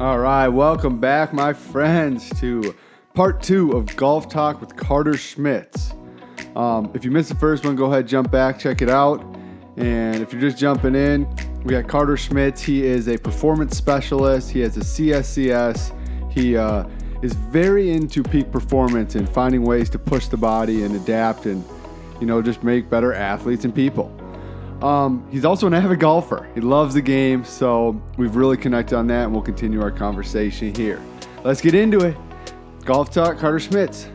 All right, welcome back, my friends, to part two of Golf Talk with Carter Schmitz. Um, if you missed the first one, go ahead, jump back, check it out. And if you're just jumping in, we got Carter Schmitz. He is a performance specialist. He has a CSCS. He uh, is very into peak performance and finding ways to push the body and adapt and, you know, just make better athletes and people. Um, he's also an avid golfer. He loves the game, so we've really connected on that, and we'll continue our conversation here. Let's get into it. Golf Talk, Carter Schmitz.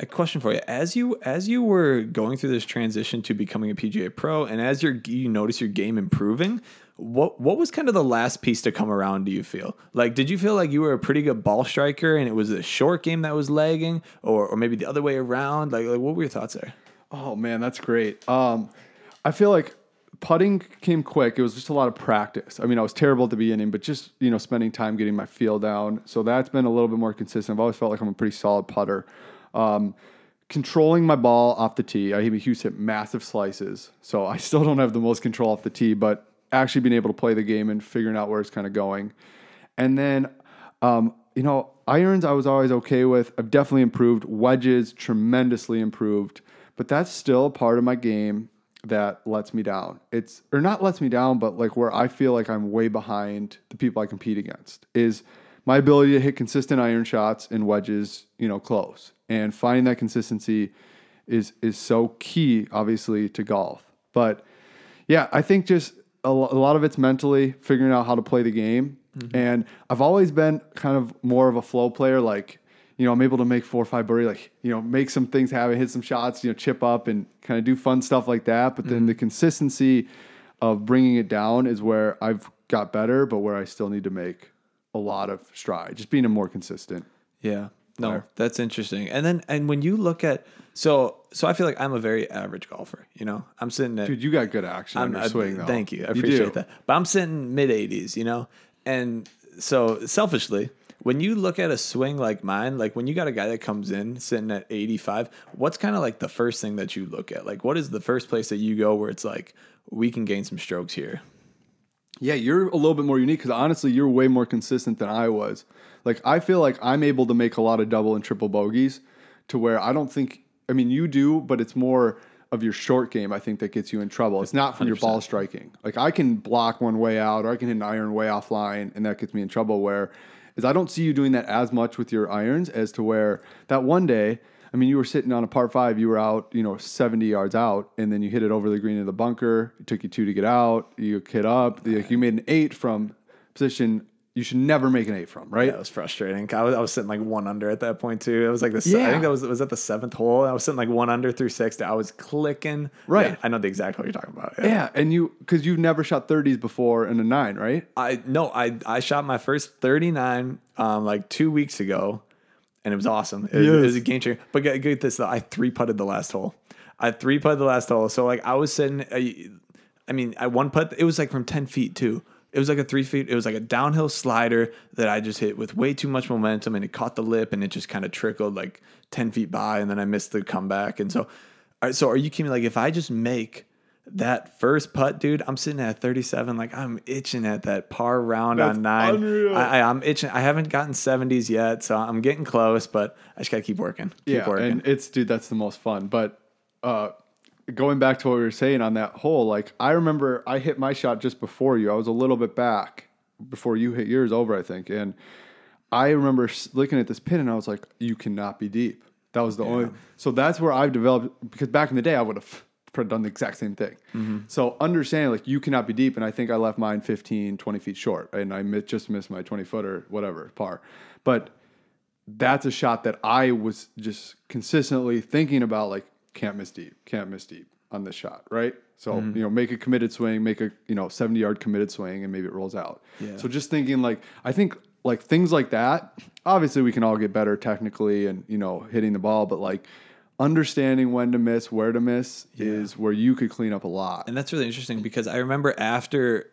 A question for you. As you as you were going through this transition to becoming a PGA pro, and as you you notice your game improving, what what was kind of the last piece to come around? Do you feel like did you feel like you were a pretty good ball striker, and it was a short game that was lagging, or or maybe the other way around? Like, like what were your thoughts there? Oh man, that's great. Um, I feel like putting came quick. It was just a lot of practice. I mean, I was terrible at the beginning, but just you know, spending time getting my feel down. So that's been a little bit more consistent. I've always felt like I'm a pretty solid putter. Um, controlling my ball off the tee. I used hit massive slices, so I still don't have the most control off the tee, but actually being able to play the game and figuring out where it's kind of going. And then, um, you know, irons I was always okay with. I've definitely improved. Wedges tremendously improved, but that's still a part of my game that lets me down. It's or not lets me down, but like where I feel like I'm way behind the people I compete against is my ability to hit consistent iron shots and wedges, you know, close. And finding that consistency is is so key, obviously, to golf. But yeah, I think just a, lot of it's mentally figuring out how to play the game. Mm-hmm. And I've always been kind of more of a flow player. Like, you know, I'm able to make four or five birdie, like, you know, make some things happen, hit some shots, you know, chip up and kind of do fun stuff like that. But then mm-hmm. the consistency of bringing it down is where I've got better, but where I still need to make a lot of stride, just being a more consistent. Yeah. No, player. that's interesting. And then, and when you look at, so, so I feel like I'm a very average golfer. You know, I'm sitting at, dude, you got good action I'm, on your swing. Though. Thank you. I appreciate that. But I'm sitting mid 80s, you know? And so selfishly, when you look at a swing like mine, like when you got a guy that comes in sitting at 85, what's kind of like the first thing that you look at? Like, what is the first place that you go where it's like, we can gain some strokes here? Yeah, you're a little bit more unique because honestly, you're way more consistent than I was. Like, I feel like I'm able to make a lot of double and triple bogeys to where I don't think, I mean, you do, but it's more of your short game, I think, that gets you in trouble. It's not from 100%. your ball striking. Like, I can block one way out or I can hit an iron way offline, and that gets me in trouble. Where is I don't see you doing that as much with your irons as to where that one day, I mean, you were sitting on a par five, you were out, you know, 70 yards out, and then you hit it over the green of the bunker. It took you two to get out. You hit up. The, you made an eight from position you should never make an eight from, right? Yeah, it was frustrating. I was, I was sitting like one under at that point too. It was like the yeah. I think that was was at the seventh hole. I was sitting like one under through six. I was clicking. Right. Yeah, I know the exact hole you're talking about. Yeah, yeah and you because you've never shot thirties before in a nine, right? I no, I I shot my first thirty nine um like two weeks ago and it was awesome. It, yes. it was a game changer. But get, get this though, I three putted the last hole. I three putted the last hole. So like I was sitting, I, I mean, I one putt. It was like from ten feet too. It was like a three feet. It was like a downhill slider that I just hit with way too much momentum, and it caught the lip, and it just kind of trickled like ten feet by, and then I missed the comeback. And so, so are you kidding me? Like if I just make that first putt, dude, I'm sitting at 37. Like I'm itching at that par round That's on nine. I, am itching. I haven't gotten 70s yet, so I'm getting close, but I just gotta keep working. Keep yeah, working. and it's dude, that's the most fun. But uh, going back to what we were saying on that hole, like I remember I hit my shot just before you. I was a little bit back before you hit yours over, I think, and I remember looking at this pin and I was like, "You cannot be deep." That was the yeah. only. So that's where I've developed because back in the day I would have done the exact same thing. Mm-hmm. So understanding like you cannot be deep, and I think I left mine 15, 20 feet short, and I just missed my 20 footer, whatever, par. But that's a shot that I was just consistently thinking about, like can't miss deep, can't miss deep on this shot, right? So mm-hmm. you know, make a committed swing, make a you know 70 yard committed swing, and maybe it rolls out. Yeah. So just thinking like I think like things like that. Obviously, we can all get better technically, and you know, hitting the ball, but like understanding when to miss, where to miss yeah. is where you could clean up a lot. And that's really interesting because I remember after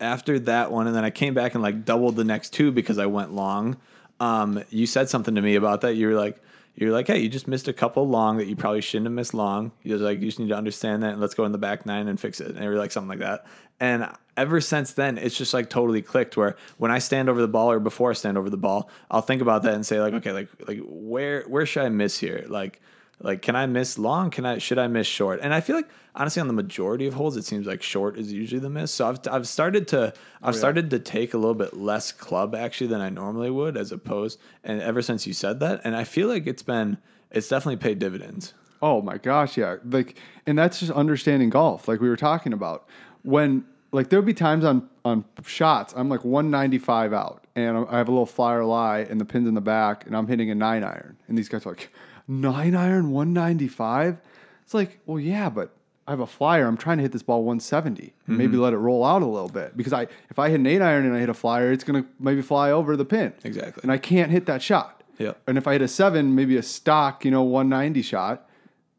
after that one, and then I came back and like doubled the next two because I went long. Um, you said something to me about that. You were like, you're like, hey, you just missed a couple long that you probably shouldn't have missed long. You're like, you just need to understand that and let's go in the back nine and fix it. And you're like something like that. And ever since then, it's just like totally clicked where when I stand over the ball or before I stand over the ball, I'll think about that and say, like, okay, like like where where should I miss here? Like like, can I miss long? Can I should I miss short? And I feel like honestly, on the majority of holes, it seems like short is usually the miss. So I've I've started to I've oh, yeah. started to take a little bit less club actually than I normally would, as opposed. And ever since you said that, and I feel like it's been it's definitely paid dividends. Oh my gosh, yeah. Like, and that's just understanding golf, like we were talking about. When like there'll be times on on shots, I'm like 195 out, and I have a little flyer lie, and the pin's in the back, and I'm hitting a nine iron, and these guys are like nine iron 195 it's like well yeah but i have a flyer. I'm trying to hit this ball 170 mm-hmm. maybe let it roll out a little bit. Because i if i hit an eight iron and i hit a flyer it's going to maybe fly over the pin. Exactly. And i can't hit that shot. Yeah and if i hit a seven maybe a stock you know 190 shot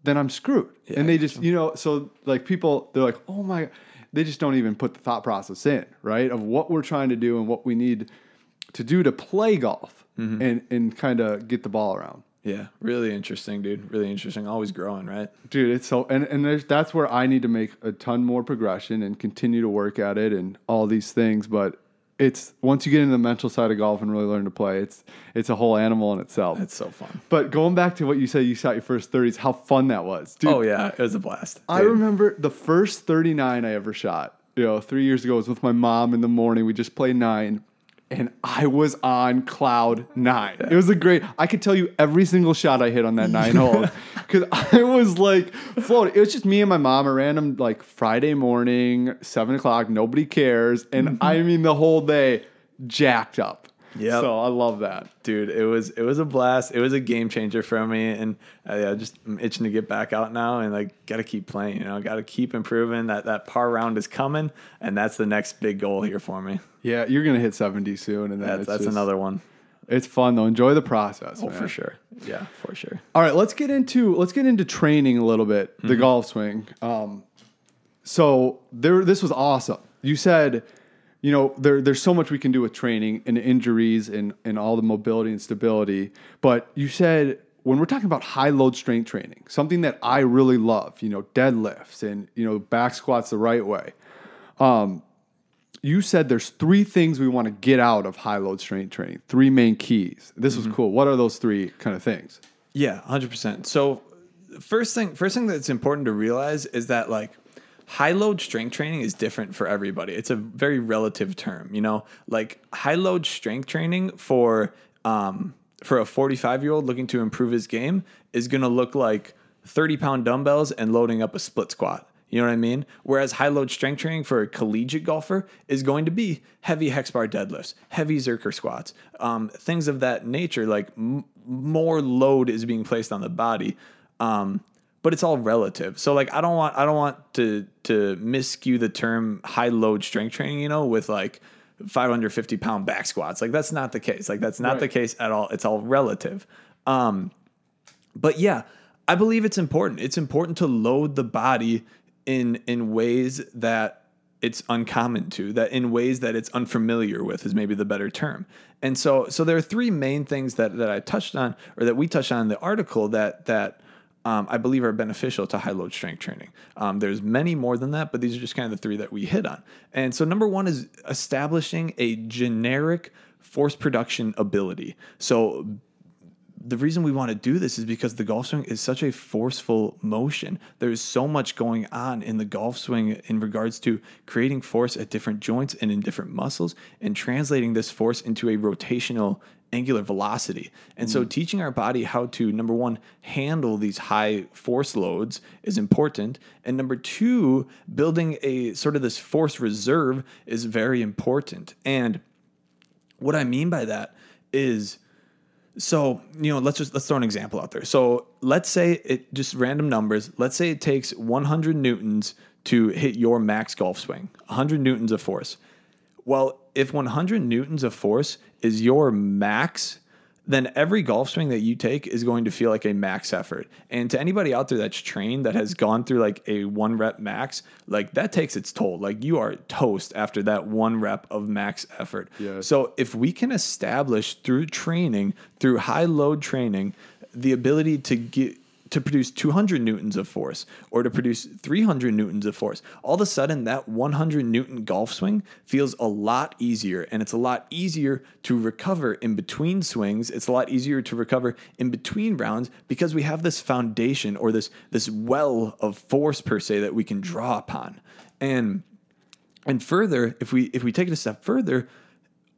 then i'm screwed. Yeah, and they just you know so like people they're like oh my they just don't even put the thought process in right of what we're trying to do and what we need to do to play golf mm-hmm. and and kind of get the ball around yeah, really interesting, dude. Really interesting. Always growing, right? Dude, it's so and and there's that's where I need to make a ton more progression and continue to work at it and all these things. But it's once you get into the mental side of golf and really learn to play, it's it's a whole animal in itself. It's so fun. But going back to what you said, you shot your first thirties. How fun that was, dude! Oh yeah, it was a blast. Dude. I remember the first thirty nine I ever shot. You know, three years ago, I was with my mom in the morning. We just played nine and I was on cloud nine. It was a great. I could tell you every single shot I hit on that nine hole because I was like floating. It was just me and my mom. A random like Friday morning, seven o'clock. Nobody cares, and mm-hmm. I mean the whole day jacked up. Yeah. So I love that, dude. It was it was a blast. It was a game changer for me, and uh, yeah, just I'm itching to get back out now and like got to keep playing. You know, got to keep improving. That that par round is coming, and that's the next big goal here for me. Yeah, you're gonna hit 70 soon, and that's, that's just, another one. It's fun though. Enjoy the process. Oh, man. for sure. Yeah, for sure. All right, let's get into let's get into training a little bit. The mm-hmm. golf swing. Um, so there, this was awesome. You said you know, there, there's so much we can do with training and injuries and, and all the mobility and stability. But you said when we're talking about high load strength training, something that I really love, you know, deadlifts and, you know, back squats the right way. Um, you said there's three things we want to get out of high load strength training, three main keys. This mm-hmm. was cool. What are those three kind of things? Yeah, 100%. So, first thing, first thing that's important to realize is that like high load strength training is different for everybody. It's a very relative term, you know, like high load strength training for, um, for a 45 year old looking to improve his game is going to look like 30 pound dumbbells and loading up a split squat. You know what I mean? Whereas high load strength training for a collegiate golfer is going to be heavy hex bar deadlifts, heavy zercher squats, um, things of that nature. Like m- more load is being placed on the body. Um, but it's all relative. So like I don't want I don't want to to miscue the term high load strength training, you know, with like 550 pound back squats. Like that's not the case. Like that's not right. the case at all. It's all relative. Um, but yeah, I believe it's important. It's important to load the body in in ways that it's uncommon to that in ways that it's unfamiliar with is maybe the better term and so so there are three main things that that i touched on or that we touched on in the article that that um, I believe are beneficial to high load strength training. Um, there's many more than that, but these are just kind of the three that we hit on. And so, number one is establishing a generic force production ability. So, the reason we want to do this is because the golf swing is such a forceful motion. There's so much going on in the golf swing in regards to creating force at different joints and in different muscles and translating this force into a rotational angular velocity. And so, mm. teaching our body how to, number one, handle these high force loads is important. And number two, building a sort of this force reserve is very important. And what I mean by that is, so you know let's just let's throw an example out there so let's say it just random numbers let's say it takes 100 newtons to hit your max golf swing 100 newtons of force well if 100 newtons of force is your max, then every golf swing that you take is going to feel like a max effort. And to anybody out there that's trained that has gone through like a one rep max, like that takes its toll. Like you are toast after that one rep of max effort. Yes. So if we can establish through training, through high load training, the ability to get to produce 200 newtons of force or to produce 300 newtons of force, all of a sudden that 100 newton golf swing feels a lot easier and it's a lot easier to recover in between swings. It's a lot easier to recover in between rounds because we have this foundation or this this well of force per se that we can draw upon. And and further, if we if we take it a step further,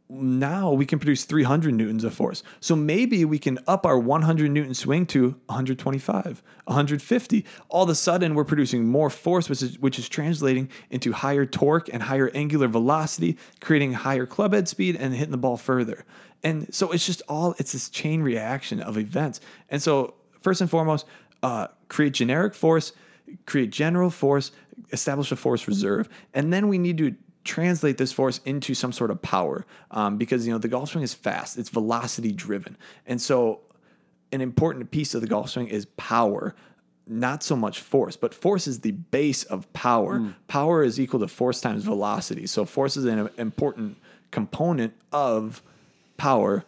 now we can produce 300 newtons of force. So maybe we can up our 100 newton swing to 125, 150. All of a sudden, we're producing more force, which is, which is translating into higher torque and higher angular velocity, creating higher club head speed and hitting the ball further. And so it's just all, it's this chain reaction of events. And so, first and foremost, uh, create generic force, create general force, establish a force reserve. And then we need to translate this force into some sort of power um, because you know the golf swing is fast. It's velocity driven. And so an important piece of the golf swing is power not so much force but force is the base of power. Mm. power is equal to force times velocity. So force is an important component of power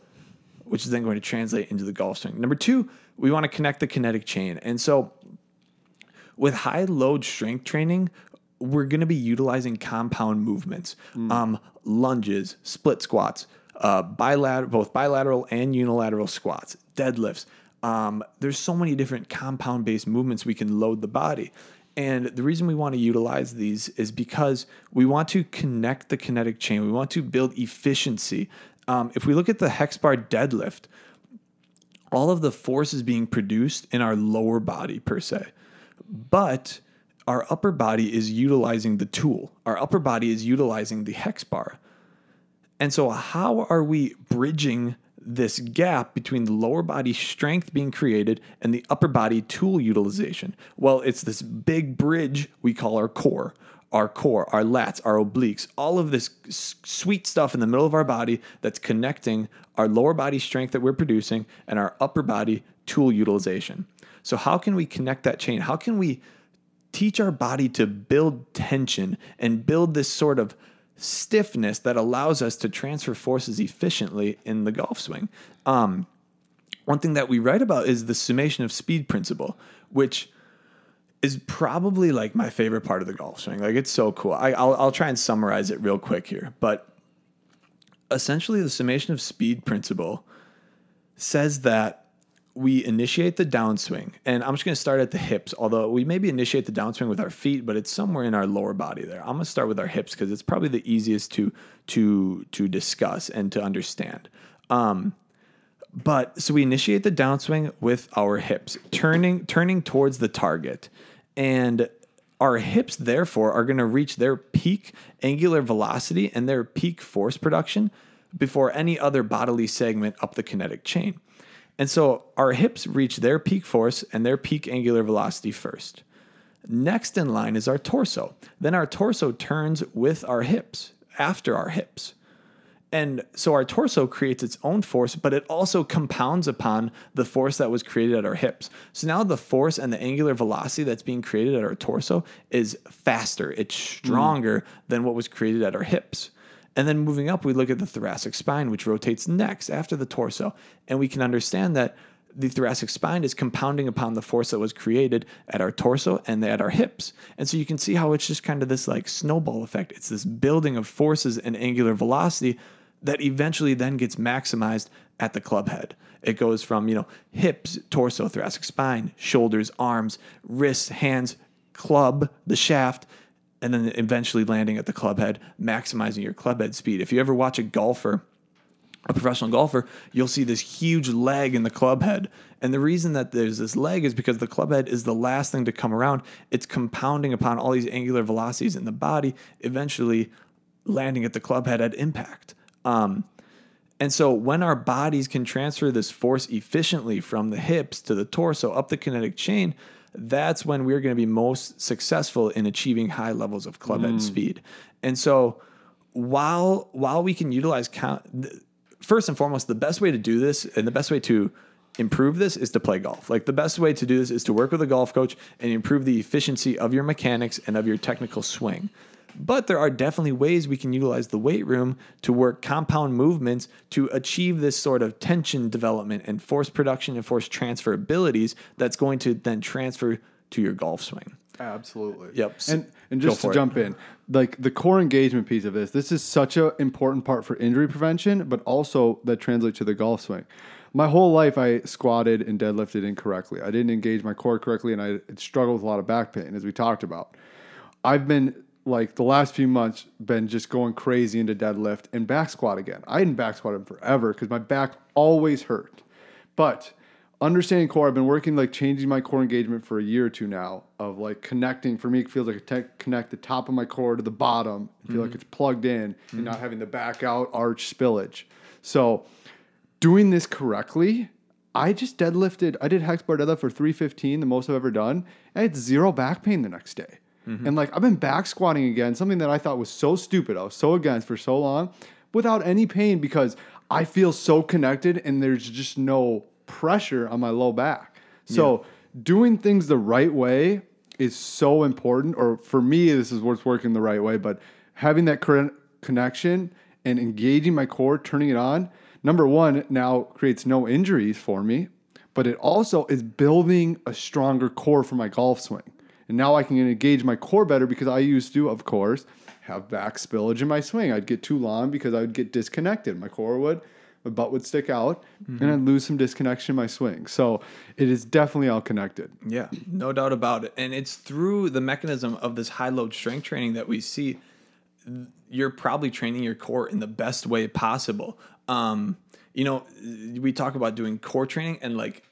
which is then going to translate into the golf swing. Number two we want to connect the kinetic chain. And so with high load strength training we're going to be utilizing compound movements, mm. um, lunges, split squats, uh, bilateral, both bilateral and unilateral squats, deadlifts. Um, there's so many different compound based movements we can load the body. And the reason we want to utilize these is because we want to connect the kinetic chain. We want to build efficiency. Um, if we look at the hex bar deadlift, all of the force is being produced in our lower body per se. But our upper body is utilizing the tool. Our upper body is utilizing the hex bar. And so, how are we bridging this gap between the lower body strength being created and the upper body tool utilization? Well, it's this big bridge we call our core. Our core, our lats, our obliques, all of this sweet stuff in the middle of our body that's connecting our lower body strength that we're producing and our upper body tool utilization. So, how can we connect that chain? How can we teach our body to build tension and build this sort of stiffness that allows us to transfer forces efficiently in the golf swing. Um, one thing that we write about is the summation of speed principle, which is probably like my favorite part of the golf swing. Like it's so cool. I, will I'll try and summarize it real quick here, but essentially the summation of speed principle says that we initiate the downswing, and I'm just going to start at the hips. Although we maybe initiate the downswing with our feet, but it's somewhere in our lower body there. I'm going to start with our hips because it's probably the easiest to to to discuss and to understand. Um, but so we initiate the downswing with our hips, turning turning towards the target, and our hips therefore are going to reach their peak angular velocity and their peak force production before any other bodily segment up the kinetic chain. And so our hips reach their peak force and their peak angular velocity first. Next in line is our torso. Then our torso turns with our hips, after our hips. And so our torso creates its own force, but it also compounds upon the force that was created at our hips. So now the force and the angular velocity that's being created at our torso is faster, it's stronger mm. than what was created at our hips. And then moving up, we look at the thoracic spine, which rotates next after the torso. And we can understand that the thoracic spine is compounding upon the force that was created at our torso and at our hips. And so you can see how it's just kind of this like snowball effect. It's this building of forces and angular velocity that eventually then gets maximized at the club head. It goes from, you know, hips, torso, thoracic spine, shoulders, arms, wrists, hands, club, the shaft, and then eventually landing at the club head, maximizing your club head speed. If you ever watch a golfer, a professional golfer, you'll see this huge lag in the club head. And the reason that there's this lag is because the club head is the last thing to come around. It's compounding upon all these angular velocities in the body, eventually landing at the club head at impact. Um, and so when our bodies can transfer this force efficiently from the hips to the torso up the kinetic chain, that's when we're going to be most successful in achieving high levels of club head mm. speed. And so while while we can utilize count first and foremost the best way to do this and the best way to improve this is to play golf. Like the best way to do this is to work with a golf coach and improve the efficiency of your mechanics and of your technical swing. But there are definitely ways we can utilize the weight room to work compound movements to achieve this sort of tension development and force production and force transfer abilities that's going to then transfer to your golf swing. Absolutely. Yep. And and just to for it. jump in, like the core engagement piece of this, this is such an important part for injury prevention, but also that translates to the golf swing. My whole life, I squatted and deadlifted incorrectly. I didn't engage my core correctly, and I struggled with a lot of back pain, as we talked about. I've been like the last few months been just going crazy into deadlift and back squat again. I hadn't back squatted in forever because my back always hurt. But understanding core, I've been working like changing my core engagement for a year or two now of like connecting. For me, it feels like I te- connect the top of my core to the bottom. Feel like mm-hmm. it's plugged in and mm-hmm. not having the back out arch spillage. So doing this correctly, I just deadlifted. I did hex bar deadlift for 315, the most I've ever done. I had zero back pain the next day. Mm-hmm. And like I've been back squatting again, something that I thought was so stupid. I was so against for so long without any pain because I feel so connected and there's just no pressure on my low back. So doing things the right way is so important. Or for me, this is what's working the right way, but having that current connection and engaging my core, turning it on, number one, now creates no injuries for me, but it also is building a stronger core for my golf swing. And now I can engage my core better because I used to, of course, have back spillage in my swing. I'd get too long because I would get disconnected. My core would, my butt would stick out, and I'd lose some disconnection in my swing. So it is definitely all connected. Yeah, no doubt about it. And it's through the mechanism of this high load strength training that we see you're probably training your core in the best way possible. Um, you know, we talk about doing core training and like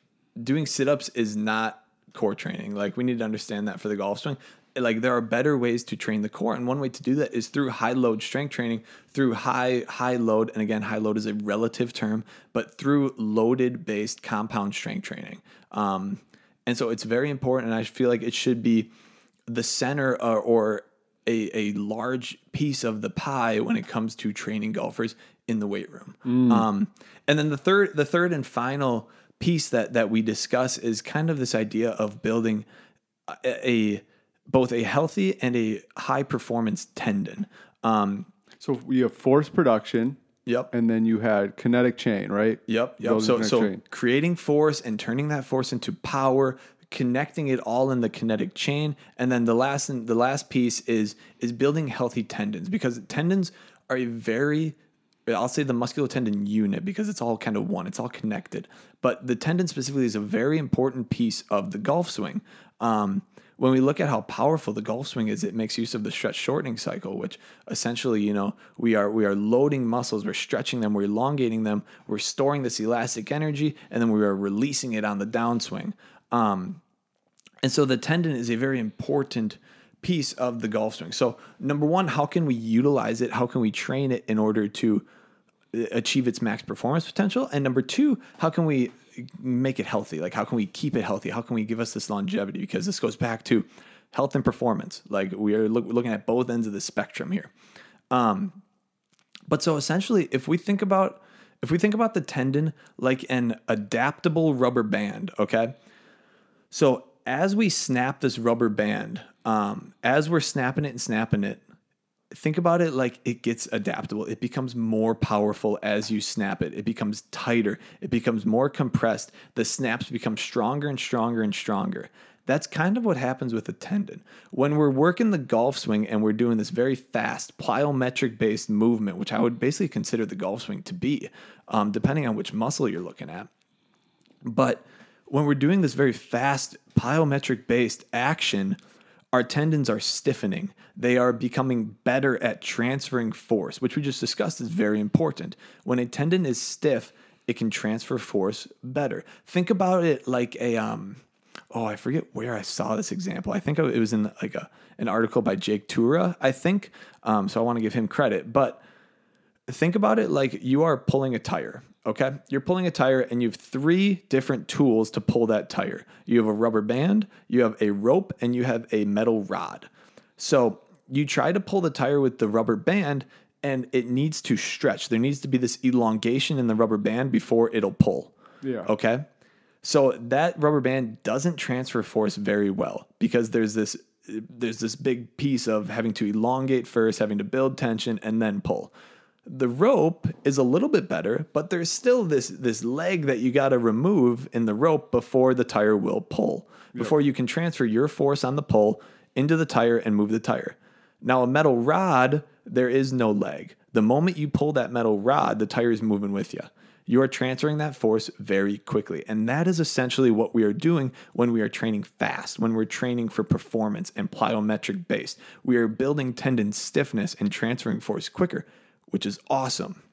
doing sit ups is not core training. Like we need to understand that for the golf swing. Like there are better ways to train the core, and one way to do that is through high load strength training, through high high load, and again, high load is a relative term, but through loaded based compound strength training. Um, and so it's very important, and I feel like it should be the center or, or a, a large piece of the pie when it comes to training golfers in the weight room. Um, and then the third, the third and final piece that that we discuss is kind of this idea of building a, a both a healthy and a high performance tendon. Um, So we have force production, yep. and then you had kinetic chain, right? Yep. Yep. Building So, so chain. creating force and turning that force into power, connecting it all in the kinetic chain, and then the last the last piece is is building healthy tendons because tendons are a very I'll say the musculotendon unit because it's all kind of one, it's all connected. But the tendon specifically is a very important piece of the golf swing. Um, when we look at how powerful the golf swing is, it makes use of the stretch shortening cycle, which essentially, you know, we are we are loading muscles, we're stretching them, we're elongating them, we're storing this elastic energy, and then we are releasing it on the downswing. Um, and so the tendon is a very important piece of the golf swing. So number one, how can we utilize it? How can we train it in order to achieve its max performance potential? And number two, how can we make it healthy? Like how can we keep it healthy? How can we give us this longevity? Because this goes back to health and performance. Like we are look, looking at both ends of the spectrum here. Um, but so essentially, if we think about if we think about the tendon like an adaptable rubber band, okay? So as we snap this rubber band, um, as we're snapping it and snapping it, think about it like it gets adaptable. It becomes more powerful as you snap it. It becomes tighter. It becomes more compressed. The snaps become stronger and stronger and stronger. That's kind of what happens with a tendon. When we're working the golf swing and we're doing this very fast plyometric based movement, which I would basically consider the golf swing to be, um, depending on which muscle you're looking at. But when we're doing this very fast plyometric based action, our tendons are stiffening. They are becoming better at transferring force, which we just discussed is very important. When a tendon is stiff, it can transfer force better. Think about it like a um oh, I forget where I saw this example. I think it was in like a an article by Jake Tuura, I think. Um, so I want to give him credit, but think about it like you are pulling a tire. Okay. You're pulling a tire and you have three different tools to pull that tire. You have a rubber band, you have a rope, and you have a metal rod. So you try to pull the tire with the rubber band and it needs to stretch. There needs to be this elongation in the rubber band before it'll pull. Yeah. Okay. So that rubber band doesn't transfer force very well because there's this there's this big piece of having to elongate first, having to build tension, and then pull. The rope is a little bit better, but there's still this this leg that you got to remove in the rope before the tire will pull. Before you can transfer your force on the pull into the tire and move the tire. Now a metal rod, there is no leg. The moment you pull that metal rod, the tire is moving with you. You are transferring that force very quickly. And that is essentially what we are doing when we are training fast, when we're training for performance and plyometric based. We are building tendon stiffness and transferring force quicker, which is awesome.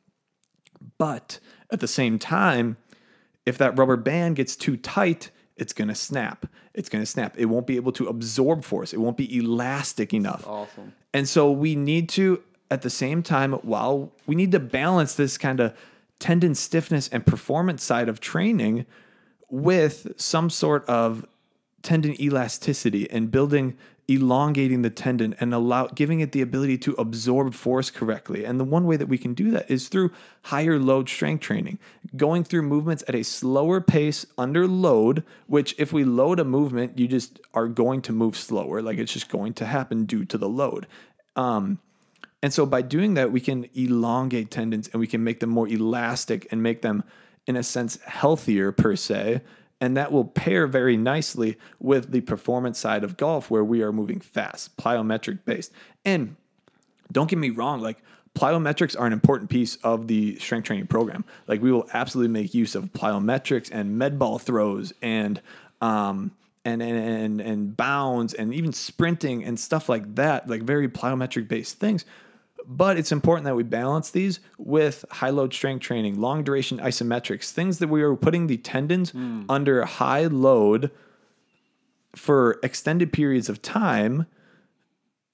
But at the same time, if that rubber band gets too tight, it's going to snap. It's going to snap. It won't be able to absorb force. It won't be elastic enough. Awesome. And so we need to, at the same time, while we need to balance this kind of tendon stiffness and performance side of training with some sort of tendon elasticity and building elongating the tendon and allow giving it the ability to absorb force correctly. And the one way that we can do that is through higher load strength training, going through movements at a slower pace under load, which if we load a movement, you just are going to move slower, like it's just going to happen due to the load. Um, and so by doing that, we can elongate tendons and we can make them more elastic and make them, in a sense, healthier per se. And that will pair very nicely with the performance side of golf where we are moving fast, plyometric based. And don't get me wrong, like plyometrics are an important piece of the strength training program. Like we will absolutely make use of plyometrics and med ball throws and um, and and and and bounds and even sprinting and stuff like that, like very plyometric based things. But it's important that we balance these with high load strength training, long duration isometrics, things that we are putting the tendons mm. under high load for extended periods of time.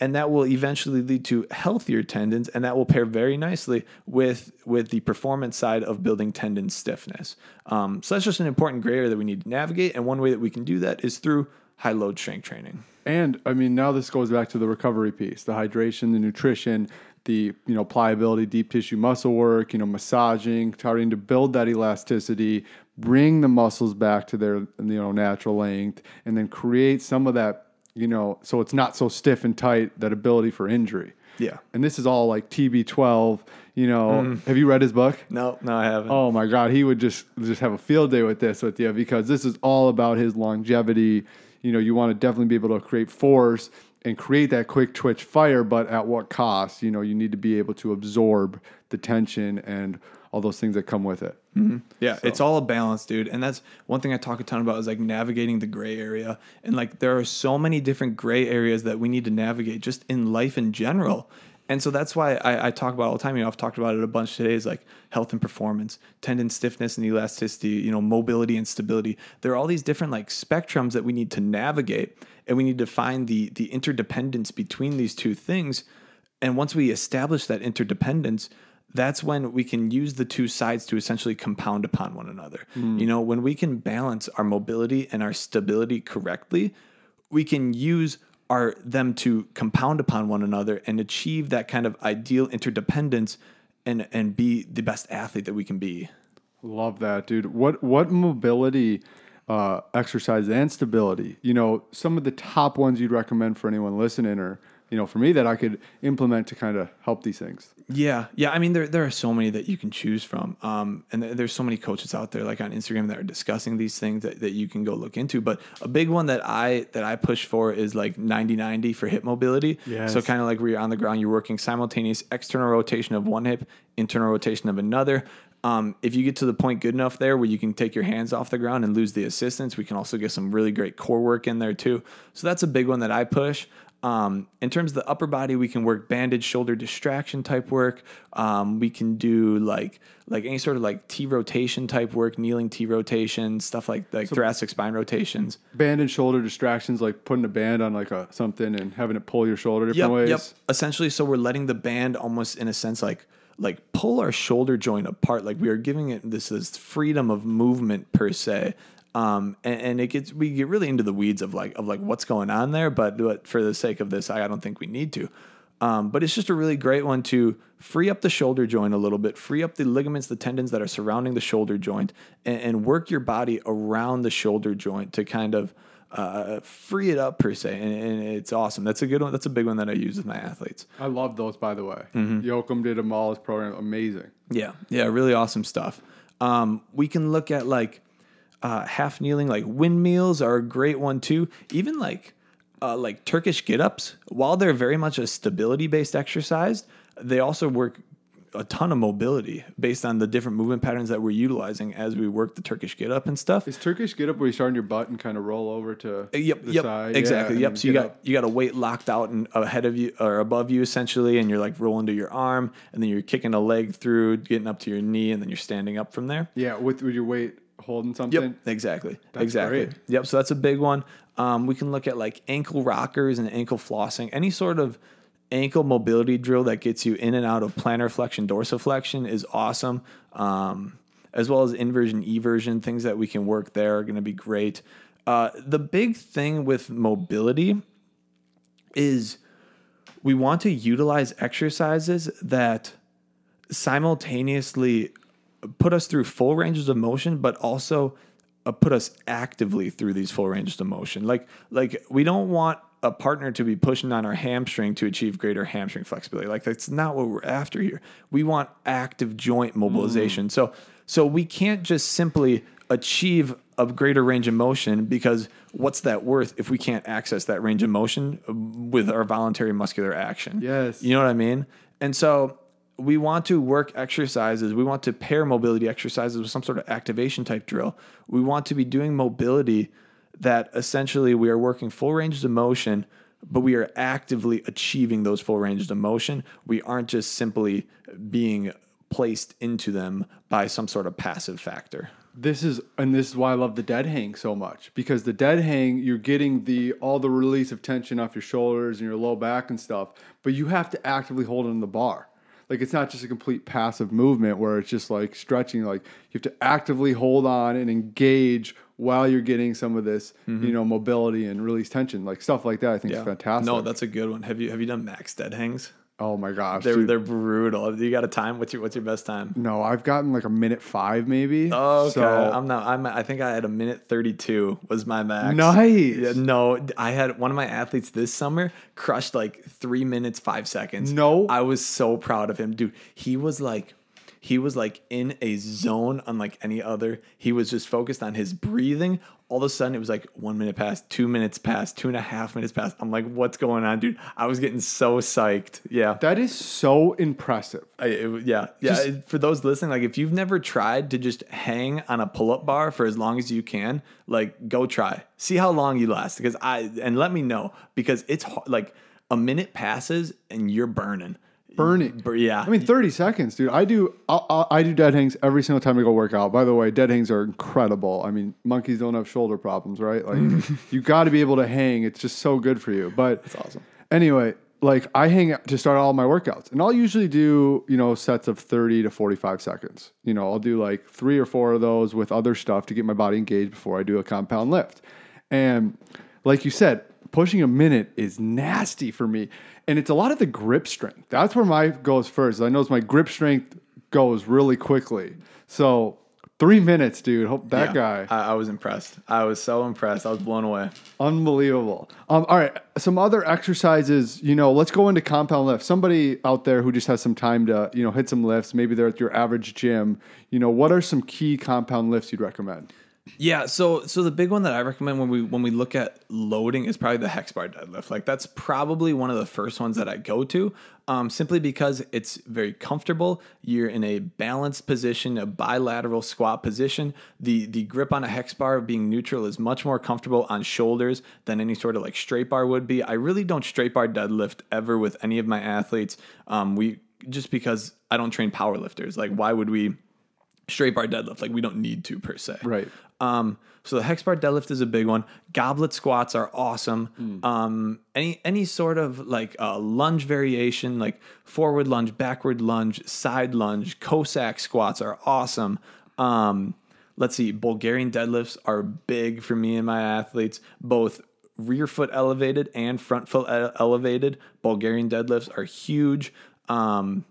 And that will eventually lead to healthier tendons, and that will pair very nicely with, with the performance side of building tendon stiffness. Um, so that's just an important gray area that we need to navigate. And one way that we can do that is through high load strength training. And I mean, now this goes back to the recovery piece, the hydration, the nutrition, the you know pliability, deep tissue muscle work, you know massaging, starting to build that elasticity, bring the muscles back to their you know natural length, and then create some of that you know so it's not so stiff and tight that ability for injury. Yeah. And this is all like TB12. You know, mm. have you read his book? No, no, I haven't. Oh my God, he would just just have a field day with this with you because this is all about his longevity. You know, you want to definitely be able to create force and create that quick twitch fire, but at what cost? You know, you need to be able to absorb the tension and all those things that come with it. Mm-hmm. Yeah, so. it's all a balance, dude. And that's one thing I talk a ton about is like navigating the gray area. And like there are so many different gray areas that we need to navigate just in life in general. And so that's why I, I, talk about all the time. You know, I've talked about it a bunch today. Is like health and performance, tendon stiffness and elasticity. You know, mobility and stability. There are all these different like spectrums that we need to navigate, and we need to find the the interdependence between these two things. And once we establish that interdependence, that's when we can use the two sides to essentially compound upon one another. Mm. You know, when we can balance our mobility and our stability correctly, we can use are them to compound upon one another and achieve that kind of ideal interdependence and and be the best athlete that we can be. Love that, dude. What what mobility uh, exercise and stability? You know, some of the top ones you'd recommend for anyone listening or you know, for me that I could implement to kind of help these things. Yeah, yeah. I mean, there there are so many that you can choose from, um, and there's so many coaches out there, like on Instagram, that are discussing these things that, that you can go look into. But a big one that I that I push for is like 90-90 for hip mobility. Yes. So kind of like where you're on the ground, you're working simultaneous external rotation of one hip, internal rotation of another. Um, if you get to the point good enough there where you can take your hands off the ground and lose the assistance, we can also get some really great core work in there too. So that's a big one that I push. Um, in terms of the upper body, we can work banded shoulder distraction type work. Um, we can do like like any sort of like T rotation type work, kneeling T rotation, stuff like like so thoracic spine rotations. Banded shoulder distractions, like putting a band on like a something and having it pull your shoulder different yep, ways. Yep. Essentially, so we're letting the band almost in a sense like like pull our shoulder joint apart. Like we are giving it this this freedom of movement per se. Um, and, and, it gets we get really into the weeds of like of like what's going on there, but but for the sake of this, I, I don't think we need to. Um, but it's just a really great one to free up the shoulder joint a little bit, free up the ligaments, the tendons that are surrounding the shoulder joint, and, and work your body around the shoulder joint to kind of uh, free it up per se, and, and, it's awesome. That's a good one. That's a big one that I use with my athletes. I love those, by the way. Mm-hmm. Yoakum did a Mollis program, amazing. Yeah, yeah, really awesome stuff. Um, we can look at like uh, half kneeling, like windmills are a great one too. Even like uh, like Turkish get ups, while they're very much a stability based exercise, they also work a ton of mobility based on the different movement patterns that we're utilizing as we work the Turkish get up and stuff. Is Turkish get up where you start on your butt and kind of roll over to Uh, yep, the yep, side? exactly, Yeah, yep. So you got up. you got a weight locked out and ahead of you or above you essentially, and you're like rolling to your arm, and then you're kicking a leg through, getting up to your knee, and then you're standing up from there. yeah with with your weight holding something. Yep, exactly, exactly. great. Yep. So that's a big one. Um, we can look at like ankle rockers and ankle flossing. Any sort of ankle mobility drill that gets you in and out of plantar flexion, dorsiflexion is awesome. Um, as well as inversion, eversion, things that we can work there are going to be great. Uh, the big thing with mobility is we want to utilize exercises that simultaneously put us through full ranges of motion, but also uh, put us actively through these full ranges of motion. Like, like we don't want a partner to be pushing on our hamstring to achieve greater hamstring flexibility. Like that's not what we're after here. We want active joint mobilization. So, so we can't just simply achieve a greater range of motion because what's that worth if we can't access that range of motion with our voluntary muscular action? Yes. You know what I mean? And so we want to work exercises. We want to pair mobility exercises with some sort of activation type drill. We want to be doing mobility that essentially we are working full ranges of motion, but we are actively achieving those full ranges of motion. We aren't just simply being placed into them by some sort of passive factor. This is and this is why I love the dead hang so much because the dead hang you're getting the all the release of tension off your shoulders and your low back and stuff, but you have to actively hold in the bar. Like it's not just a complete passive movement where it's just like stretching. Like you have to actively hold on and engage while you're getting some of this, mm-hmm. you know, mobility and release tension, like stuff like that. I think is fantastic. No, that's a good one. Have you have you done max dead hangs? Oh my gosh, They're dude. they're brutal. You got a time? What's your what's your best time? no, I've gotten like a minute five maybe. Oh, okay. So, I'm not. I'm. I think I had a minute thirty-two was my max. Nice. Yeah, no, I had one of my athletes this summer crushed like three minutes five seconds. No. I was so proud of him, dude. He was like, he was like in a zone unlike any other. He was just focused on his breathing. All of a sudden, it was like one minute past, two minutes past, two and a half minutes past. I'm like, what's going on, dude? I was getting so psyched. Yeah. that is so impressive. I, it, yeah, yeah. Just- for those listening, like if you've never tried to just hang on a pull-up bar for as long as you can, like go try, see how long you last. Because I and let me know because it's hard, like a minute passes and you're burning, Burning. Bur- yeah, I mean, 30 seconds, dude. I do I'll, I do dead hangs every single time I go work out. By the way, dead hangs are incredible. I mean, monkeys don't have shoulder problems, right? Like, you got to be able to hang. It's just so good for you. But it's awesome. Anyway, like I hang to start all my workouts, and I'll usually do you know sets of 30 to 45 seconds. You know, I'll do like three or four of those with other stuff to get my body engaged before I do a compound lift. And like you said, pushing a minute is nasty for me. And it's a lot of the grip strength. That's where my goes first. I notice my grip strength goes really quickly. So three minutes, dude. Hope that Yeah. guy. I, I was impressed. I was so impressed. I was blown away. Unbelievable. Um, all right. Some other exercises, you know, let's go into compound lift. Somebody out there who just has some time to, you know, hit some lifts, maybe they're at your average gym, you know, what are some key compound lifts you'd recommend? Yeah, so so the big one that I recommend when we when we look at loading is probably the hex bar deadlift. Like that's probably one of the first ones that I go to, um, simply because it's very comfortable. You're in a balanced position, a bilateral squat position. The the grip on a hex bar being neutral is much more comfortable on shoulders than any sort of like straight bar would be. I really don't straight bar deadlift ever with any of my athletes. Um, we just because I don't train power lifters. Like why would we? Straight bar deadlift. Like we don't need to per se. Right. Um, so the hex bar deadlift is a big one. Goblet squats are awesome. Um, any any sort of like uh, lunge variation, like forward lunge, backward lunge, side lunge, Cossack squats are awesome. Um, let's see, Bulgarian deadlifts are big for me and my athletes, both rear foot elevated and front foot elevated. Bulgarian deadlifts are huge. Um,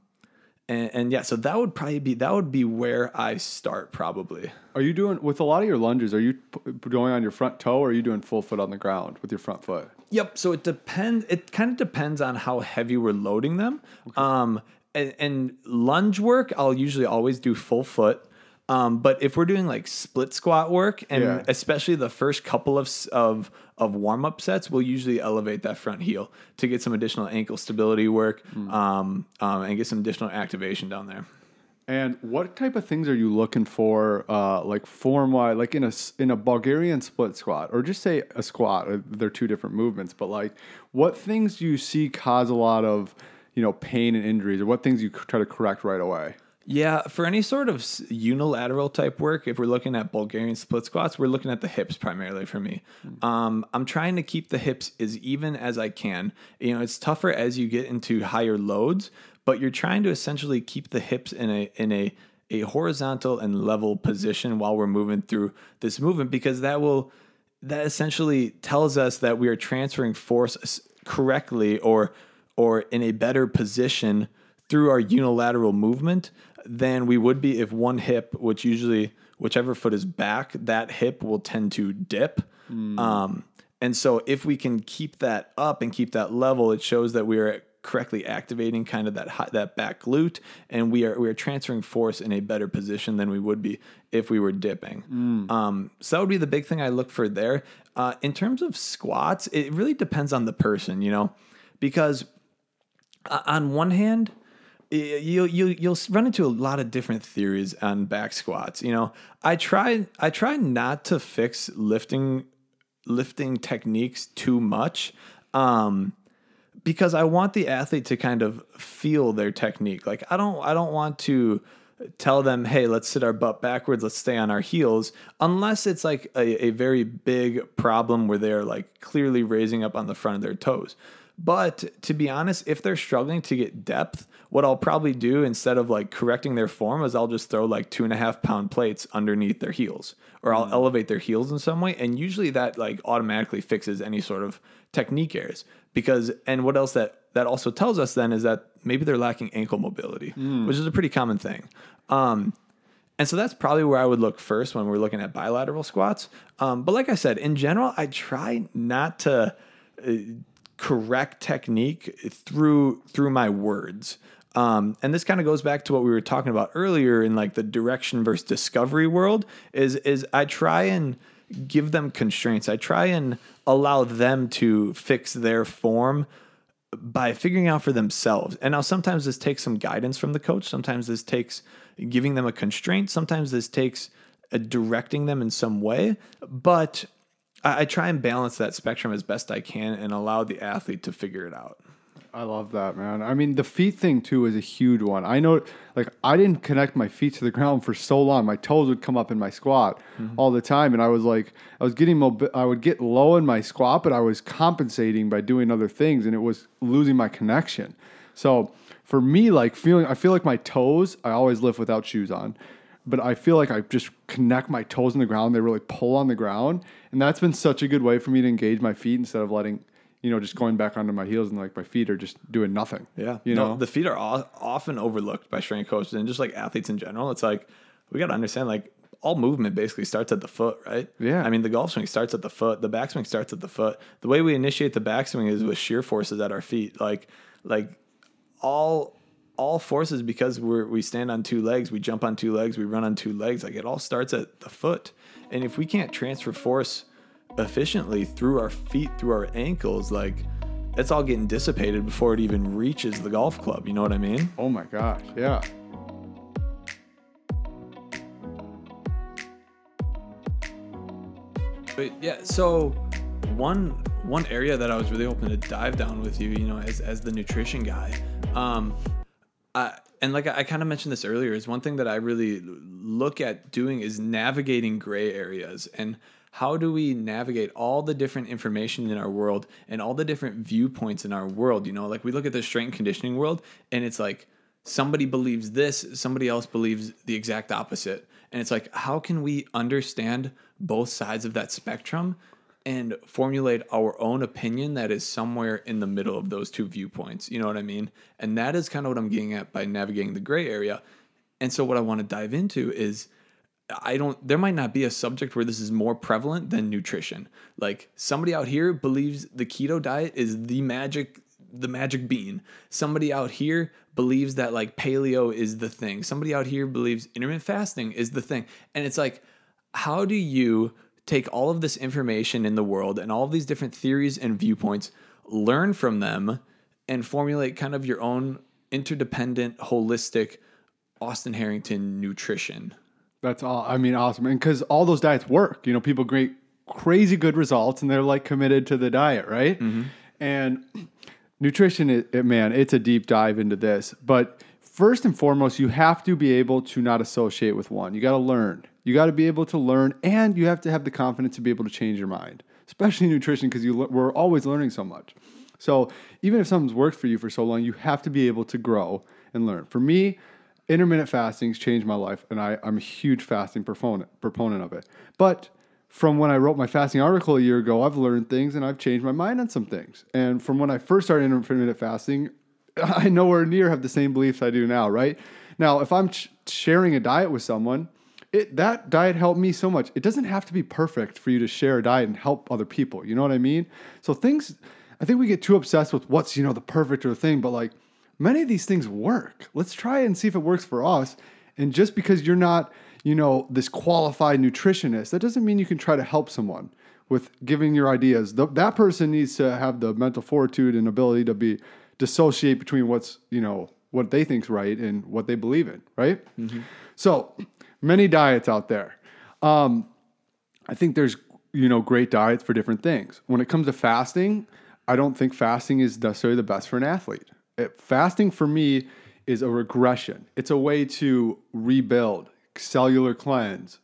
and, and yeah, so that would probably be that would be where I start probably. Are you doing with a lot of your lunges? Are you p- going on your front toe, or are you doing full foot on the ground with your front foot? Yep. So it depends. It kind of depends on how heavy we're loading them. Um, and, and lunge work, I'll usually always do full foot. Um, but if we're doing like split squat work, and Yeah. especially the first couple of of of warm up sets, we'll usually elevate that front heel to get some additional ankle stability work, um, um, and get some additional activation down there. And what type of things are you looking for, uh, like form wise, like in a in a Bulgarian split squat, or just say a squat? uh, They're two different movements, but like, what things do you see cause a lot of, you know, pain and injuries, or what things you try to correct right away? Yeah, for any sort of unilateral type work, if we're looking at Bulgarian split squats, we're looking at the hips primarily for me. Um, I'm trying to keep the hips as even as I can. You know, it's tougher as you get into higher loads, but you're trying to essentially keep the hips in a in a a horizontal and level position while we're moving through this movement because that will that essentially tells us that we are transferring force correctly or or in a better position through our unilateral movement than we would be if one hip which usually whichever foot is back that hip will tend to dip. Um, and so if we can keep that up and keep that level it shows that we are correctly activating kind of that hi- that back glute and we are we are transferring force in a better position than we would be if we were dipping. Um, so that would be the big thing i look for there. Uh, in terms of squats it really depends on the person you know because uh, on one hand you'll you'll you'll run into a lot of different theories on back squats you know i try i try not to fix lifting lifting techniques too much um because I want the athlete to kind of feel their technique. Like I don't I don't want to tell them, hey, let's sit our butt backwards, let's stay on our heels, unless it's like a, a very big problem where they're like clearly raising up on the front of their toes. But to be honest, if they're struggling to get depth, what I'll probably do instead of like correcting their form is I'll just throw like two and a half pound plates underneath their heels, or I'll elevate their heels in some way. And usually that like automatically fixes any sort of technique errors. Because, and what else that that also tells us then is that maybe they're lacking ankle mobility, which is a pretty common thing. Um, and so that's probably where I would look first when we're looking at bilateral squats. Um, but like I said, in general, I try not to uh, correct technique through through my words. Um, and this kind of goes back to what we were talking about earlier in like the direction versus discovery world. Is is I try and give them constraints. I try and allow them to fix their form by figuring out for themselves. And now sometimes this takes some guidance from the coach. Sometimes this takes giving them a constraint. Sometimes this takes uh, directing them in some way. But I, I try and balance that spectrum as best I can and allow the athlete to figure it out. I love that, man. I mean, the feet thing too is a huge one. I know, like, I didn't connect my feet to the ground for so long. My toes would come up in my squat mm-hmm. all the time, and I was like, I was getting mobi- I would get low in my squat, but I was compensating by doing other things, and it was losing my connection. So for me, like feeling, I feel like my toes. I always lift without shoes on, but I feel like I just connect my toes in the ground. They really pull on the ground, and that's been such a good way for me to engage my feet instead of letting you know, just going back onto my heels and like my feet are just doing nothing. Yeah, You No, know, the feet are often overlooked by strength coaches and just like athletes in general. It's like we got to understand like all movement basically starts at the foot, right? Yeah. I mean, the golf swing starts at the foot. The backswing starts at the foot. The way we initiate the backswing is with shear forces at our feet. Like, like all all forces because we're we stand on two legs, we jump on two legs, we run on two legs. Like it all starts at the foot. And if we can't transfer force efficiently through our feet, through our ankles, like it's all getting dissipated before it even reaches the golf club. You know what I mean? oh my gosh, yeah. But yeah, so one one area that I was really hoping to dive down with you, you know, as as the nutrition guy, um, I, and like I, I kind of mentioned this earlier, is one thing that I really look at doing is navigating gray areas and how do we navigate all the different information in our world and all the different viewpoints in our world? You know, like we look at the strength conditioning world, and it's like somebody believes this, somebody else believes the exact opposite. And it's like, how can we understand both sides of that spectrum and formulate our own opinion that is somewhere in the middle of those two viewpoints. You know what I mean? And that is kind of what I'm getting at by navigating the gray area. And so, what I want to dive into is I don't, there might not be a subject where this is more prevalent than nutrition. Like somebody out here believes the keto diet is the magic, the magic bean. Somebody out here believes that like paleo is the thing. Somebody out here believes intermittent fasting is the thing. And it's like, how do you take all of this information in the world and all of these different theories and viewpoints, learn from them, and formulate kind of your own interdependent, holistic Austin Harrington nutrition? That's all. I mean, awesome. And because all those diets work, you know, people great, crazy good results, and they're like committed to the diet, right? Mm-hmm. And nutrition, it, man, it's a deep dive into this. But first and foremost, you have to be able to not associate with one. You got to learn. You got to be able to learn, and you have to have the confidence to be able to change your mind, especially nutrition, because you we're always learning so much. So even if something's worked for you for so long, you have to be able to grow and learn. For me, intermittent fasting's changed my life, and I, I'm a huge fasting proponent proponent of it. But from when I wrote my fasting article a year ago, I've learned things and I've changed my mind on some things. And from when I first started intermittent fasting, I nowhere near have the same beliefs I do now, right? Now, if I'm ch- sharing a diet with someone, it, that diet helped me so much. It doesn't have to be perfect for you to share a diet and help other people. You know what I mean? So things, I think we get too obsessed with what's, you know, the perfect or the thing, but like many of these things work. Let's try and see if it works for us. And just because you're not, you know, this qualified nutritionist, that doesn't mean you can try to help someone with giving your ideas. The, that person needs to have the mental fortitude and ability to be dissociate between what's, you know, what they think's right and what they believe in, right? Mm-hmm. So many diets out there. Um, I think there's, you know, great diets for different things. When it comes to fasting, I don't think fasting is necessarily the best for an athlete fasting for me is a regression. It's a way to rebuild, cellular cleanse,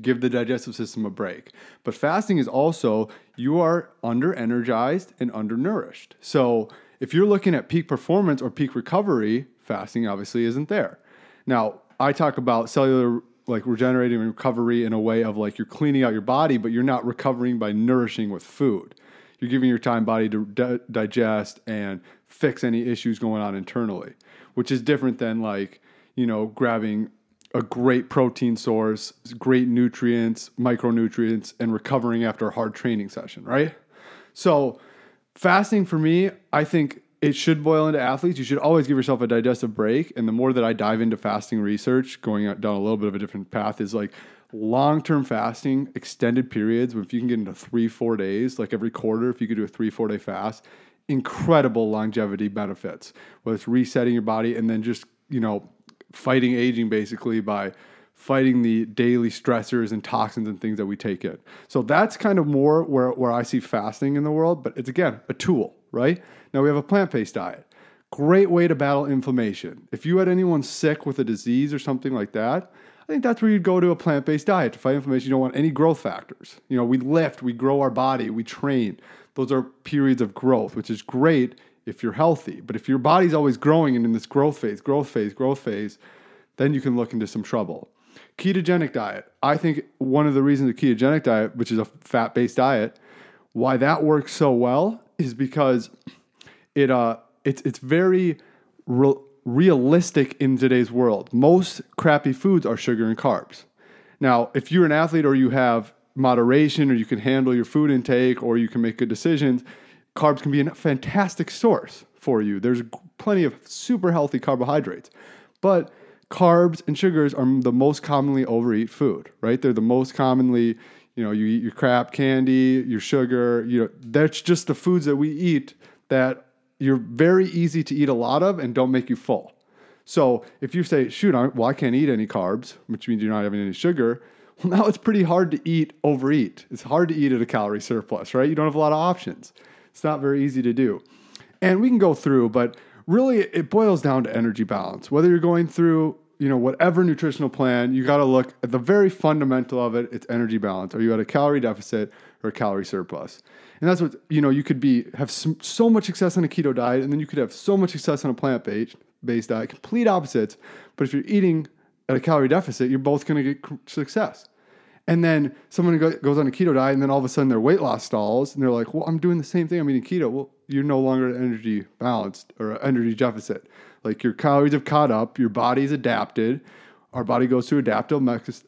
give the digestive system a break. But fasting is also you are under energized and undernourished. So if you're looking at peak performance or peak recovery, fasting obviously isn't there. Now, I talk about cellular like regenerating and recovery in a way of like you're cleaning out your body, but you're not recovering by nourishing with food. You're giving your time body to di- digest and fix any issues going on internally, which is different than like, you know, grabbing a great protein source, great nutrients, micronutrients, and recovering after a hard training session, right? So, fasting for me, I think it should boil into athletes. You should always give yourself a digestive break. And the more that I dive into fasting research, going down a little bit of a different path, is like long term fasting, extended periods, if you can get into three, four days, like every quarter, if you could do a three, four day fast, incredible longevity benefits, whether it's resetting your body and then just, you know, fighting aging basically by fighting the daily stressors and toxins and things that we take in. So that's kind of more where, where I see fasting in the world, but it's again a tool, right? Now we have a plant based diet. Great way to battle inflammation. If you had anyone sick with a disease or something like that, I think that's where you'd go to a plant based diet to fight inflammation. You don't want any growth factors. You know, we lift, we grow our body, we train. Those are periods of growth, which is great if you're healthy. But if your body's always growing and in this growth phase, growth phase, growth phase, then you can look into some trouble. Ketogenic diet. I think one of the reasons the ketogenic diet, which is a fat based diet, why that works so well is because it uh it's it's very re- realistic in today's world. Most crappy foods are sugar and carbs. Now, if you're an athlete or you have moderation or you can handle your food intake or you can make good decisions, carbs can be a fantastic source for you. There's plenty of super healthy carbohydrates. But carbs and sugars are the most commonly overeat food, right? They're the most commonly, you know, you eat your crap candy, your sugar, you know, that's just the foods that we eat that you're very easy to eat a lot of and don't make you full. So if you say, shoot, I, well, I can't eat any carbs, which means you're not having any sugar, well, now it's pretty hard to eat, overeat. It's hard to eat at a calorie surplus, right? You don't have a lot of options. It's not very easy to do. And we can go through, but really it boils down to energy balance. Whether you're going through, you know, whatever nutritional plan, you got to look at the very fundamental of it. It's energy balance. Are you at a calorie deficit or calorie surplus? And that's what, you know, you could be, have so much success on a keto diet, and then you could have so much success on a plant based, diet, complete opposites. But if you're eating at a calorie deficit, you're both going to get success. And then someone goes on a keto diet, and then all of a sudden their weight loss stalls, and they're like, "Well, I'm doing the same thing. I'm eating keto." Well, you're no longer energy balanced or energy deficit. Like your calories have caught up, your body's adapted. Our body goes through adaptive mechanisms.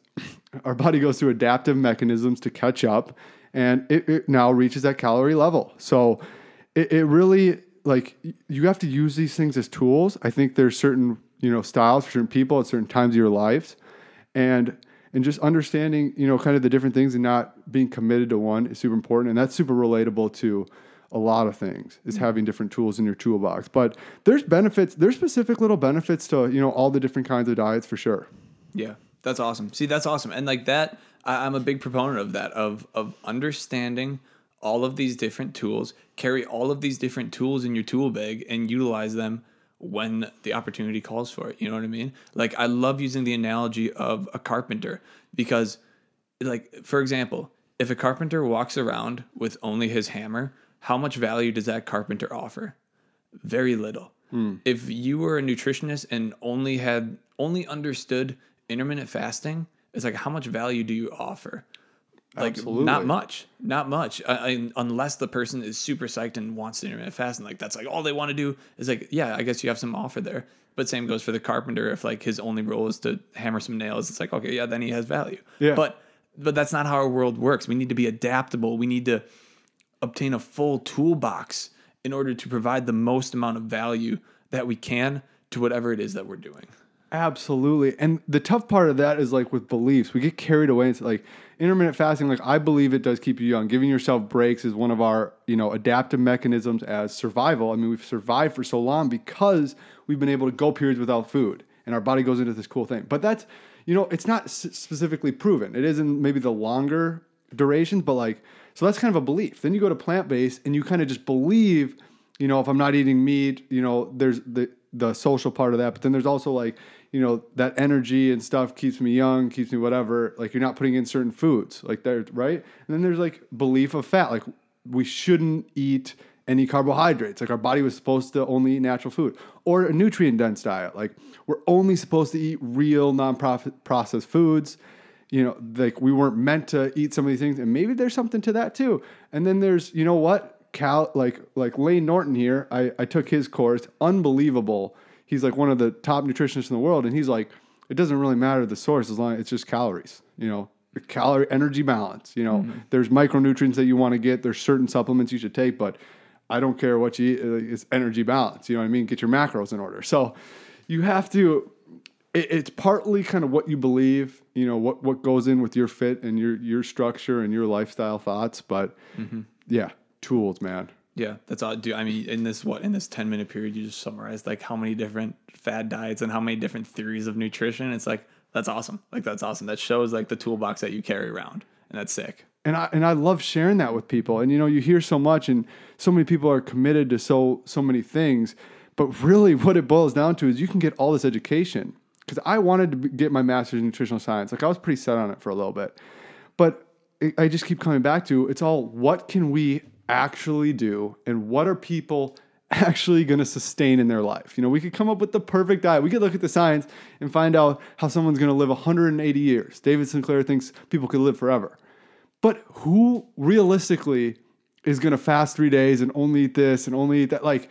Our body goes through adaptive mechanisms to catch up, and it, it now reaches that calorie level. So it, it really like you have to use these things as tools. I think there's certain you know styles for certain people at certain times of your lives, and and just understanding you know kind of the different things and not being committed to one is super important, and that's super relatable to a lot of things is mm. having different tools in your toolbox. But there's benefits, there's specific little benefits to, you know, all the different kinds of diets for sure. Yeah. That's awesome. See, that's awesome. And like that, I, I'm a big proponent of that, of of understanding all of these different tools, carry all of these different tools in your tool bag and utilize them when the opportunity calls for it. You know what I mean? Like I love using the analogy of a carpenter because like for example, if a carpenter walks around with only his hammer, how much value does that carpenter offer? Very little. Mm. If you were a nutritionist and only had only understood intermittent fasting, it's like how much value do you offer? Like Absolutely. not much, not much, I, I, unless the person is super psyched and wants to intermittent fast, and like that's like all they want to do is like, yeah, I guess you have some offer there. But same goes for the carpenter. If like his only role is to hammer some nails, it's like okay, yeah, then he has value. Yeah. But but that's not how our world works. We need to be adaptable. We need to obtain a full toolbox in order to provide the most amount of value that we can to whatever it is that we're doing. Absolutely. And the tough part of that is like with beliefs, we get carried away into like intermittent fasting. Like I believe it does keep you young. Giving yourself breaks is one of our, you know, adaptive mechanisms as survival. I mean, we've survived for so long because we've been able to go periods without food and our body goes into this cool thing. But that's, you know, it's not specifically proven. It isn't maybe the longer durations, but like, so that's kind of a belief. Then you go to plant based and you kind of just believe, you know, if I'm not eating meat, you know, there's the, the social part of that. But then there's also like, you know, that energy and stuff keeps me young, keeps me whatever. Like you're not putting in certain foods, like there, right? And then there's like belief of fat, like we shouldn't eat any carbohydrates. Like our body was supposed to only eat natural food, or a nutrient dense diet. Like we're only supposed to eat real non-profit processed foods. You know, like we weren't meant to eat some of these things, and maybe there's something to that too. And then there's, you know what, Cal, like like Layne Norton here. I I took his course, unbelievable he's like one of the top nutritionists in the world, and he's like, it doesn't really matter the source as long as it's just calories. You know, the calorie energy balance. You know, mm-hmm. there's micronutrients that you want to get. There's certain supplements you should take, but I don't care what you eat. It's energy balance. You know what I mean? Get your macros in order. So you have to. It, it's partly kind of what you believe. You know what what goes in with your fit and your your structure and your lifestyle thoughts. But mm-hmm. yeah, tools, man. Yeah, that's all. Do I mean in this what in this ten minute period you just summarized like how many different fad diets and how many different theories of nutrition? It's like that's awesome. Like that's awesome. That shows like the toolbox that you carry around, and that's sick. And I and I love sharing that with people. And you know, you hear so much, and so many people are committed to so so many things. But really, what it boils down to is you can get all this education. Because I wanted to get my master's in nutritional science. Like I was pretty set on it for a little bit, but I just keep coming back to it's all what can we actually do and what are people actually going to sustain in their life. You know, we could come up with the perfect diet. We could look at the science and find out how someone's going to live 180 years. David Sinclair thinks people could live forever. But who realistically is going to fast 3 days and only eat this and only eat that like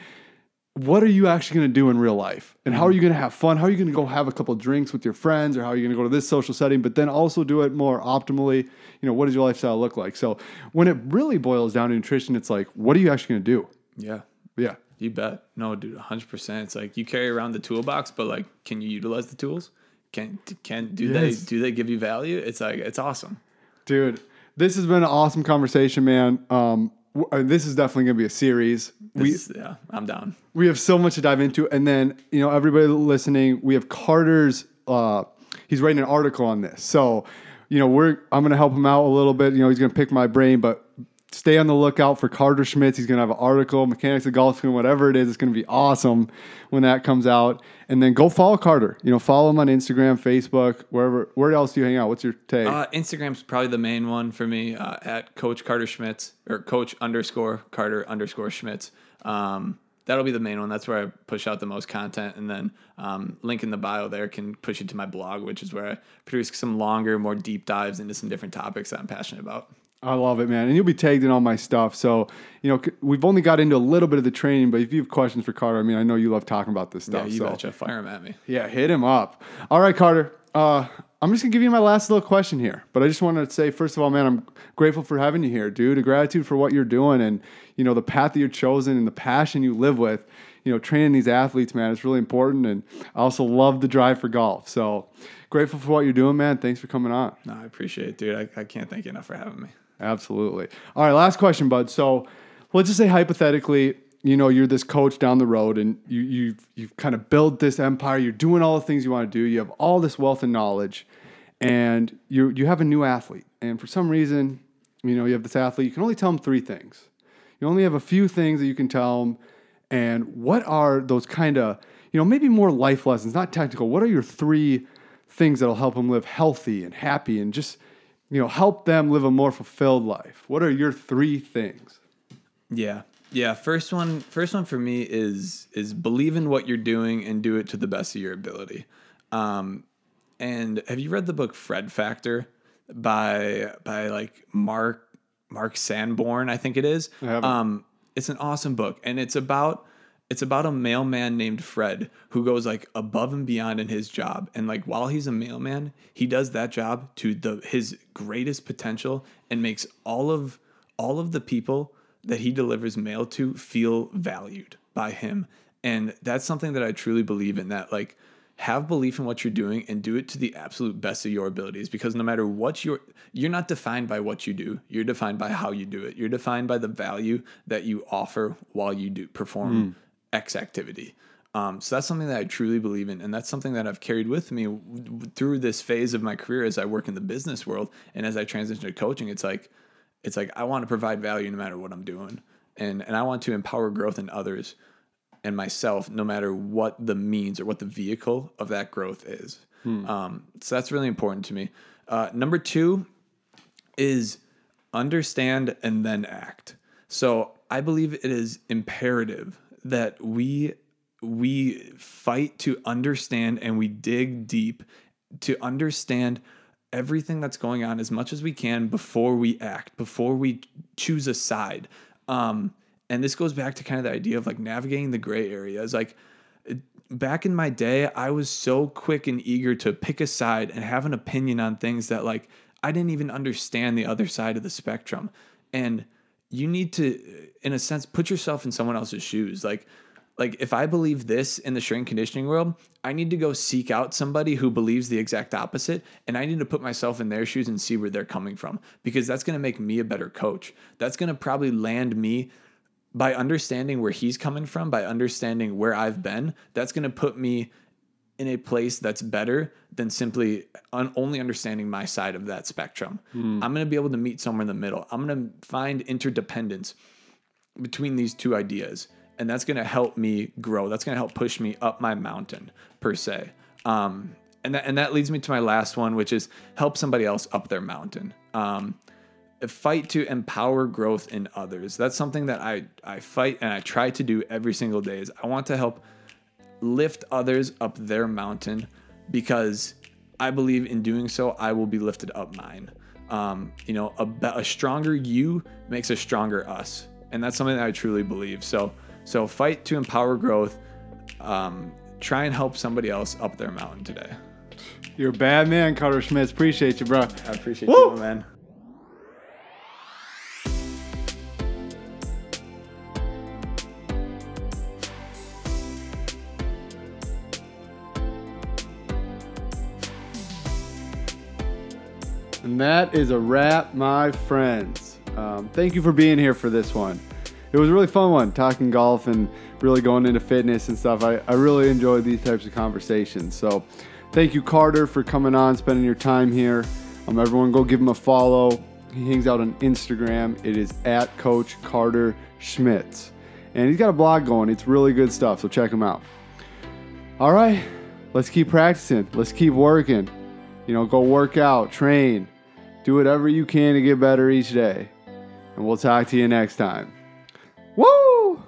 what are you actually going to do in real life? And how are you going to have fun? How are you going to go have a couple drinks with your friends or how are you going to go to this social setting, but then also do it more optimally? You know, what does your lifestyle look like? So when it really boils down to nutrition, it's like, what are you actually going to do? Yeah. Yeah. You bet. No, dude, 100%. It's like you carry around the toolbox, but like, can you utilize the tools? Can, can, do yes. they, do they give you value? It's like, it's awesome. Dude, this has been an awesome conversation, man. Um, this is definitely going to be a series. This, we, yeah, I'm down. We have so much to dive into, and then you know everybody listening, we have Carter's. Uh, he's writing an article on this, so you know we're I'm going to help him out a little bit. You know he's going to pick my brain, but stay on the lookout for Carter Schmitz. He's going to have an article, Mechanics of Golf, whatever it is. It's going to be awesome when that comes out. And then go follow Carter. You know, follow him on Instagram, Facebook, wherever. Where else do you hang out? What's your take? Uh, Instagram's probably the main one for me uh, at Coach Carter Schmitz or Coach underscore Carter underscore Schmitz. Um, that'll be the main one. That's where I push out the most content, and then um, link in the bio there can push you to my blog, which is where I produce some longer, more deep dives into some different topics that I'm passionate about. I love it, man. And you'll be tagged in all my stuff. So, you know, we've only got into a little bit of the training, but if you have questions for Carter, I mean, I know you love talking about this stuff. Yeah, you so. betcha. Fire him at me. Yeah, hit him up. All right, Carter. Uh, I'm just gonna give you my last little question here, but I just wanted to say, first of all, man, I'm grateful for having you here, dude. A gratitude for what you're doing and you know the path that you're chosen and the passion you live with. You know, training these athletes, man, it's really important. And I also love the drive for golf. So grateful for what you're doing, man. Thanks for coming on. No, I appreciate it, dude. I, I can't thank you enough for having me. Absolutely. All right, last question, bud. So let's just say hypothetically, you know, you're this coach down the road and you you've you've kind of built this empire, you're doing all the things you want to do, you have all this wealth and knowledge, and you you have a new athlete. And for some reason, you know, you have this athlete, you can only tell them three things. You only have a few things that you can tell them. And what are those kind of, you know, maybe more life lessons, not technical. What are your three things that'll help them live healthy and happy and just you know, help them live a more fulfilled life? What are your three things? Yeah. Yeah, first one first one for me is is believe in what you're doing and do it to the best of your ability. Um, and have you read the book Fred Factor by by like Mark Mark Sanborn, I think it is. Um, it's an awesome book and it's about it's about a mailman named Fred who goes like above and beyond in his job. And like while he's a mailman, he does that job to the his greatest potential and makes all of all of the people that he delivers mail to feel valued by him. And that's something that I truly believe in that like have belief in what you're doing and do it to the absolute best of your abilities because no matter what you're you're not defined by what you do you're defined by how you do it you're defined by the value that you offer while you do perform mm. X activity. Um, so that's something that I truly believe in, and that's something that I've carried with me w- through this phase of my career as I work in the business world and as I transition to coaching. It's like, it's like I want to provide value no matter what I'm doing, and and I want to empower growth in others and myself, no matter what the means or what the vehicle of that growth is. Hmm. Um, so that's really important to me. Uh, number two is understand and then act. So I believe it is imperative that we we fight to understand and we dig deep to understand everything that's going on as much as we can before we act, before we choose a side. Um, and this goes back to kind of the idea of like navigating the gray areas. Like back in my day, I was so quick and eager to pick a side and have an opinion on things that like I didn't even understand the other side of the spectrum. And you need to in a sense put yourself in someone else's shoes. Like like if i believe this in the strength conditioning world i need to go seek out somebody who believes the exact opposite and i need to put myself in their shoes and see where they're coming from because that's going to make me a better coach. That's going to probably land me by understanding where he's coming from by understanding where i've been. That's going to put me in a place that's better than simply un- only understanding my side of that spectrum. Mm. I'm going to be able to meet somewhere in the middle. I'm going to find interdependence between these two ideas, and that's going to help me grow. That's going to help push me up my mountain per se. Um, and that and that leads me to my last one, which is help somebody else up their mountain. Um, fight to empower growth in others. That's something that I I fight and I try to do every single day. Is I want to help lift others up their mountain because I believe in doing so, I will be lifted up mine. Um, you know, a, a stronger you makes a stronger us, and that's something that I truly believe. So, so fight to empower growth. Um, try and help somebody else up their mountain today. You're a bad man, Carter Schmitz. Appreciate you, bro. I appreciate Woo! you, man. And that is a wrap, my friends. Um, thank you for being here for this one. It was a really fun one, talking golf and really going into fitness and stuff. I, I really enjoy these types of conversations. So thank you, Carter, for coming on, spending your time here. Um, everyone, go give him a follow. He hangs out on Instagram. It is at Coach Carter Schmitz. And he's got a blog going. It's really good stuff, so check him out. All right, let's keep practicing. Let's keep working. You know, go work out, train, do whatever you can to get better each day. And we'll talk to you next time. Woo!